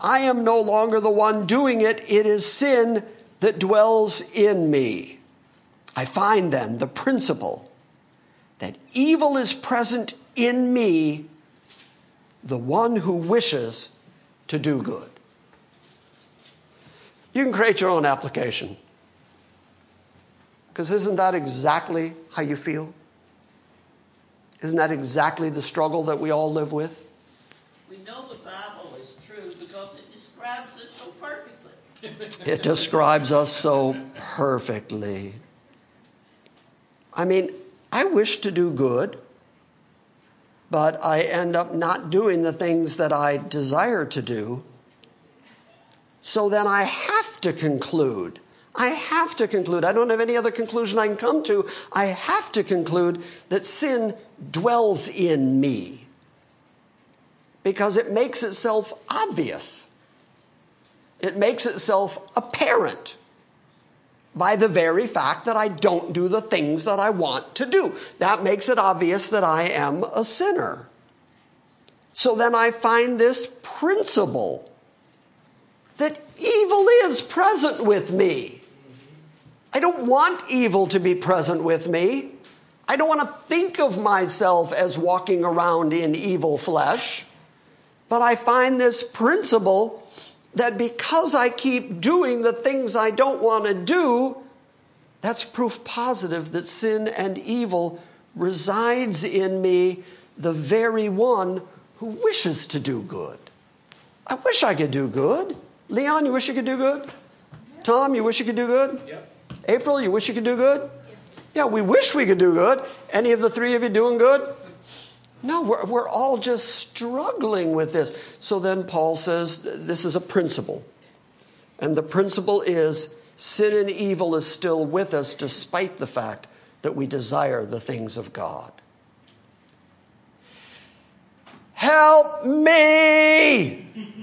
I am no longer the one doing it. It is sin that dwells in me. I find then the principle that evil is present in me, the one who wishes to do good. You can create your own application. Because isn't that exactly how you feel? Isn't that exactly the struggle that we all live with? We know the Bible is true because it describes us so perfectly. it describes us so perfectly. I mean, I wish to do good, but I end up not doing the things that I desire to do. So then I have to conclude. I have to conclude. I don't have any other conclusion I can come to. I have to conclude that sin dwells in me because it makes itself obvious. It makes itself apparent by the very fact that I don't do the things that I want to do. That makes it obvious that I am a sinner. So then I find this principle that evil is present with me. I don't want evil to be present with me. I don't want to think of myself as walking around in evil flesh. But I find this principle that because I keep doing the things I don't want to do, that's proof positive that sin and evil resides in me, the very one who wishes to do good. I wish I could do good. Leon, you wish you could do good? Tom, you wish you could do good? Yep. April, you wish you could do good? Yeah, we wish we could do good. Any of the three of you doing good? No, we're, we're all just struggling with this. So then Paul says this is a principle. And the principle is sin and evil is still with us despite the fact that we desire the things of God. Help me!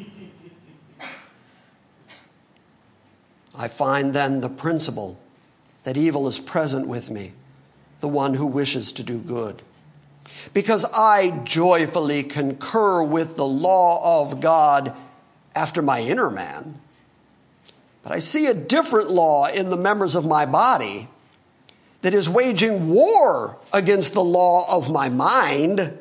I find then the principle that evil is present with me, the one who wishes to do good. Because I joyfully concur with the law of God after my inner man. But I see a different law in the members of my body that is waging war against the law of my mind,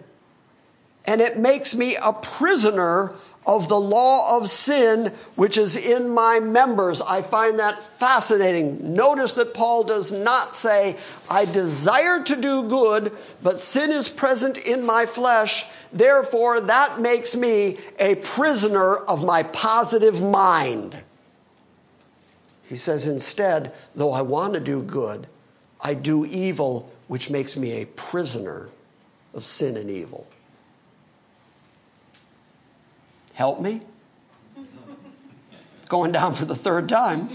and it makes me a prisoner of the law of sin which is in my members. I find that fascinating. Notice that Paul does not say, I desire to do good, but sin is present in my flesh. Therefore, that makes me a prisoner of my positive mind. He says, instead, though I want to do good, I do evil, which makes me a prisoner of sin and evil. Help me? Going down for the third time.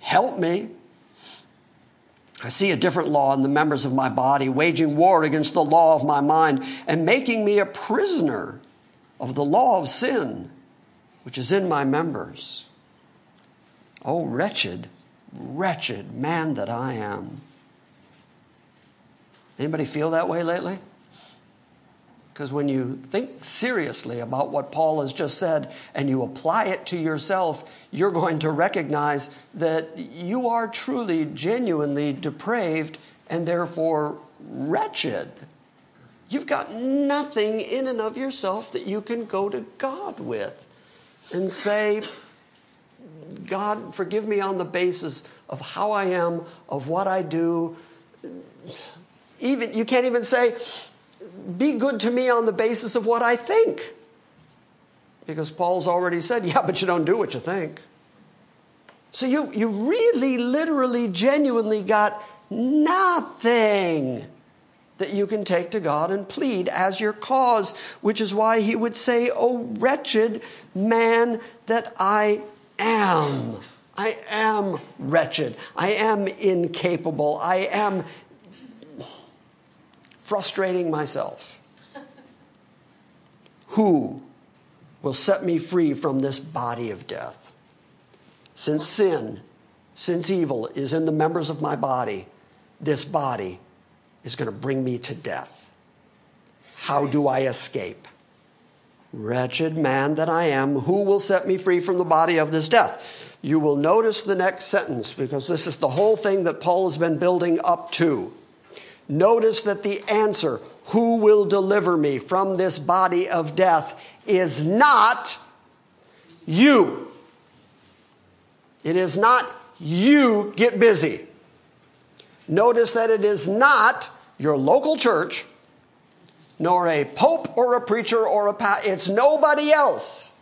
Help me. I see a different law in the members of my body, waging war against the law of my mind and making me a prisoner of the law of sin, which is in my members. Oh, wretched, wretched man that I am. Anybody feel that way lately? Because when you think seriously about what Paul has just said and you apply it to yourself, you're going to recognize that you are truly, genuinely depraved and therefore wretched. You've got nothing in and of yourself that you can go to God with and say, God, forgive me on the basis of how I am, of what I do. Even you can't even say, be good to me on the basis of what I think. Because Paul's already said, yeah, but you don't do what you think. So you, you really, literally, genuinely got nothing that you can take to God and plead as your cause, which is why he would say, Oh, wretched man that I am. I am wretched. I am incapable. I am frustrating myself. Who will set me free from this body of death? Since sin, since evil is in the members of my body, this body is going to bring me to death. How do I escape? Wretched man that I am, who will set me free from the body of this death? You will notice the next sentence because this is the whole thing that Paul has been building up to. Notice that the answer, who will deliver me from this body of death, is not you. It is not you get busy. Notice that it is not your local church, nor a pope or a preacher or a it's nobody else.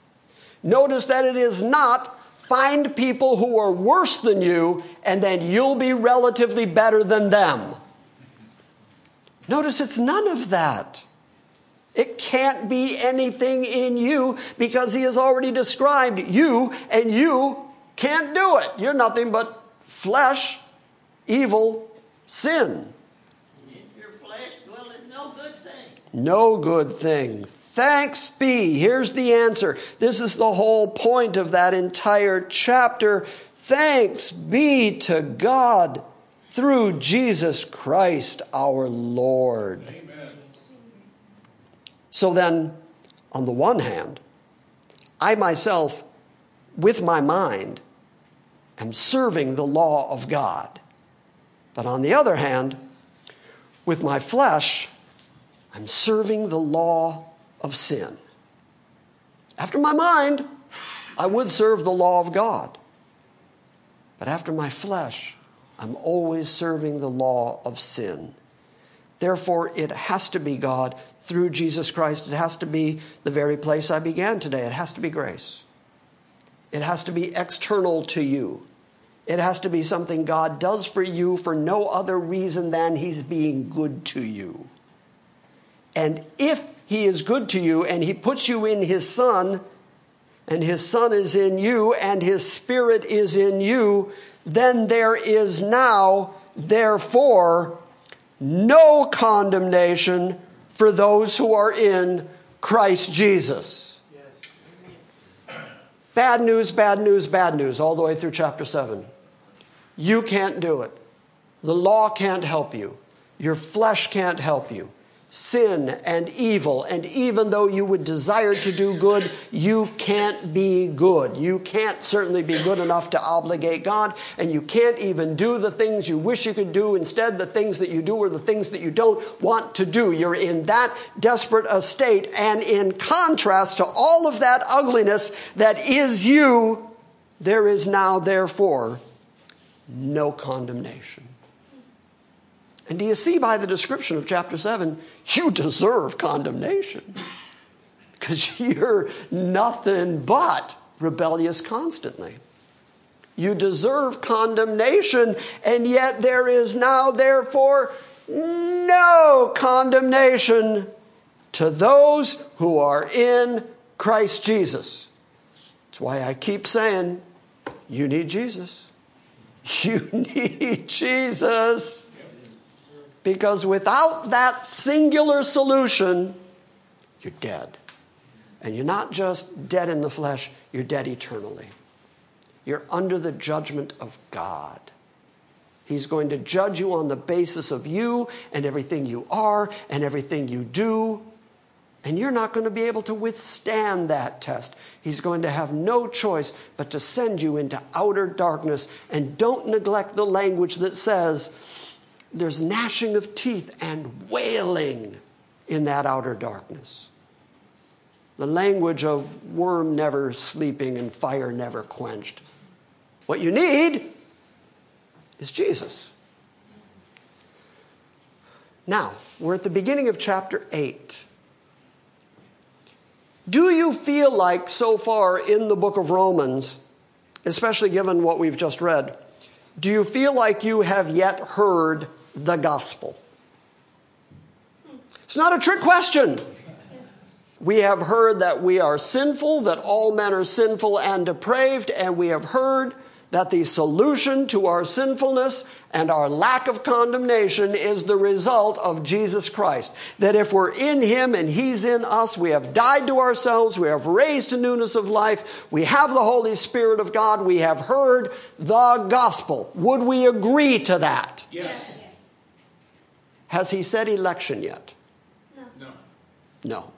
Notice that it is not find people who are worse than you and then you'll be relatively better than them. Notice it's none of that. It can't be anything in you because he has already described you and you can't do it. You're nothing but flesh, evil, sin. In your flesh dwelleth no good thing. No good thing. Thanks be. Here's the answer. This is the whole point of that entire chapter. Thanks be to God through Jesus Christ our Lord. Amen. So then, on the one hand, I myself, with my mind, am serving the law of God. But on the other hand, with my flesh, I'm serving the law of sin. After my mind, I would serve the law of God. But after my flesh, I'm always serving the law of sin. Therefore, it has to be God through Jesus Christ. It has to be the very place I began today. It has to be grace. It has to be external to you. It has to be something God does for you for no other reason than He's being good to you. And if He is good to you and He puts you in His Son, and His Son is in you, and His Spirit is in you, then there is now, therefore, no condemnation for those who are in Christ Jesus. Bad news, bad news, bad news, all the way through chapter 7. You can't do it. The law can't help you. Your flesh can't help you sin and evil. And even though you would desire to do good, you can't be good. You can't certainly be good enough to obligate God, and you can't even do the things you wish you could do. Instead, the things that you do are the things that you don't want to do. You're in that desperate a state, and in contrast to all of that ugliness that is you, there is now, therefore, no condemnation. And do you see by the description of chapter 7, you deserve condemnation because you're nothing but rebellious constantly. You deserve condemnation, and yet there is now, therefore, no condemnation to those who are in Christ Jesus. That's why I keep saying, you need Jesus. You need Jesus. Because without that singular solution, you're dead. And you're not just dead in the flesh, you're dead eternally. You're under the judgment of God. He's going to judge you on the basis of you and everything you are and everything you do. And you're not going to be able to withstand that test. He's going to have no choice but to send you into outer darkness. And don't neglect the language that says, there's gnashing of teeth and wailing in that outer darkness. The language of worm never sleeping and fire never quenched. What you need is Jesus. Now, we're at the beginning of chapter 8. Do you feel like so far in the book of Romans, especially given what we've just read, do you feel like you have yet heard the gospel? It's not a trick question. We have heard that we are sinful, that all men are sinful and depraved, and we have heard that the solution to our sinfulness and our lack of condemnation is the result of Jesus Christ. That if we're in Him and He's in us, we have died to ourselves, we have raised to newness of life, we have the Holy Spirit of God, we have heard the gospel. Would we agree to that? Yes. Has he said election yet? No. No.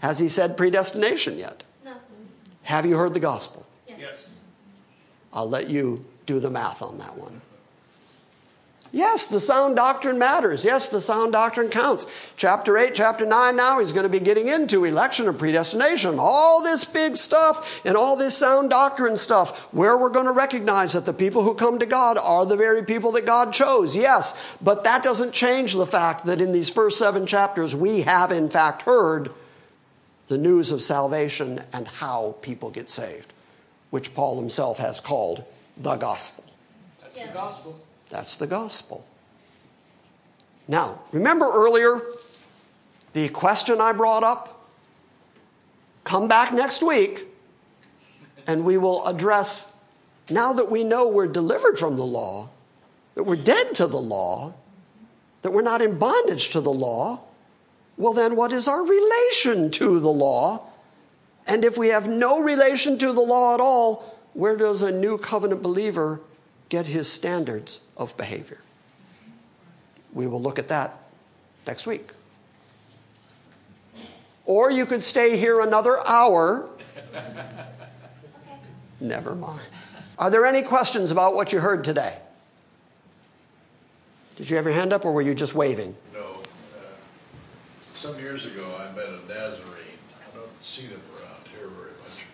Has he said predestination yet? No. Have you heard the gospel? Yes. I'll let you do the math on that one. Yes, the sound doctrine matters. Yes, the sound doctrine counts. Chapter 8, chapter 9 now, he's going to be getting into election and predestination, all this big stuff and all this sound doctrine stuff, where we're going to recognize that the people who come to God are the very people that God chose. Yes, but that doesn't change the fact that in these first seven chapters, we have in fact heard the news of salvation and how people get saved, which Paul himself has called the gospel. That's the gospel. That's the gospel. Now, remember earlier the question I brought up? Come back next week and we will address now that we know we're delivered from the law, that we're dead to the law, that we're not in bondage to the law, well, then what is our relation to the law? And if we have no relation to the law at all, where does a new covenant believer get his standards of behavior. We will look at that next week. Or you could stay here another hour. Never mind. Are there any questions about what you heard today? Did you have your hand up or were you just waving? No. Uh, some years ago, I met a Nazarene. I don't see them around here very much.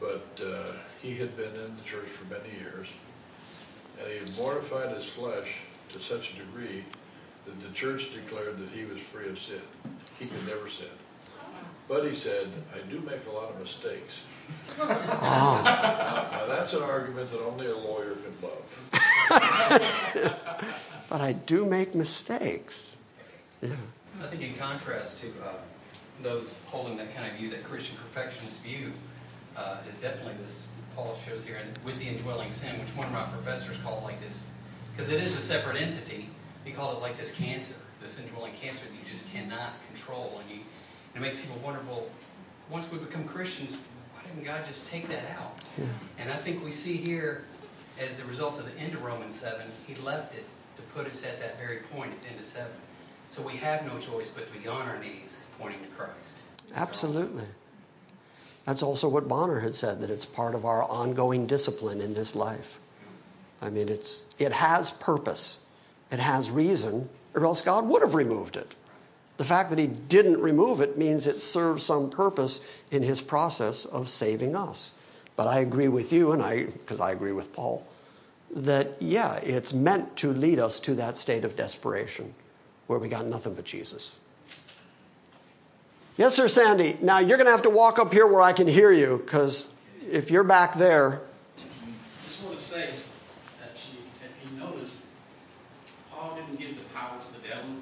But uh, he had been in the church for many years, and he had mortified his flesh to such a degree that the church declared that he was free of sin. He could never sin. But he said, I do make a lot of mistakes. now, that's an argument that only a lawyer can love. but I do make mistakes. Yeah. I think in contrast to uh, those holding that kind of view, that Christian perfectionist view, uh, is definitely this, Paul shows here, and with the indwelling sin, which one of my professors called like this, because it is a separate entity, he called it like this cancer, this indwelling cancer that you just cannot control. And you and it makes people wonder, well, once we become Christians, why didn't God just take that out? Yeah. And I think we see here, as the result of the end of Romans 7, he left it to put us at that very point at the end of 7. So we have no choice but to be on our knees pointing to Christ. Absolutely. That's also what Bonar had said, that it's part of our ongoing discipline in this life. I mean, it's, it has purpose, it has reason, or else God would have removed it. The fact that he didn't remove it means it serves some purpose in his process of saving us. But I agree with you, and I, because I agree with Paul, that yeah, it's meant to lead us to that state of desperation where we got nothing but Jesus. Yes, sir, Sandy. Now you're going to have to walk up here where I can hear you, because if you're back there. I just want to say that you, if you notice, Paul didn't give the power to the devil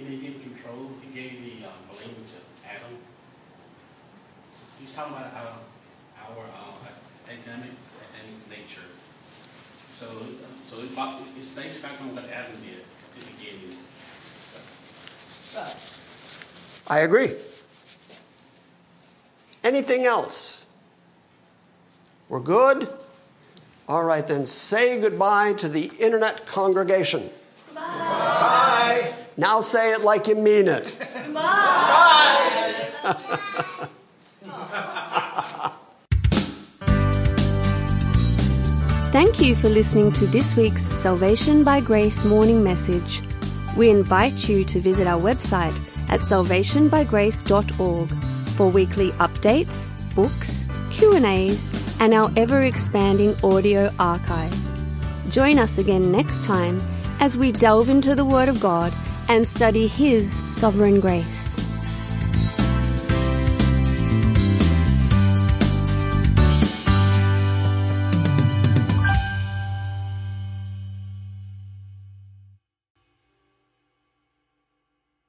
he didn't give control. He gave the um, blame to Adam. So he's talking about our, our uh, Adamic, Adamic nature. So, so it's based back on what Adam did at the beginning. I agree. Anything else? We're good? All right, then say goodbye to the internet congregation. Bye. Bye. Now say it like you mean it. Bye. Thank you for listening to this week's Salvation by Grace morning message. We invite you to visit our website at salvationbygrace.org for weekly updates, books, Q&As, and our ever-expanding audio archive. Join us again next time as we delve into the Word of God and study His sovereign grace.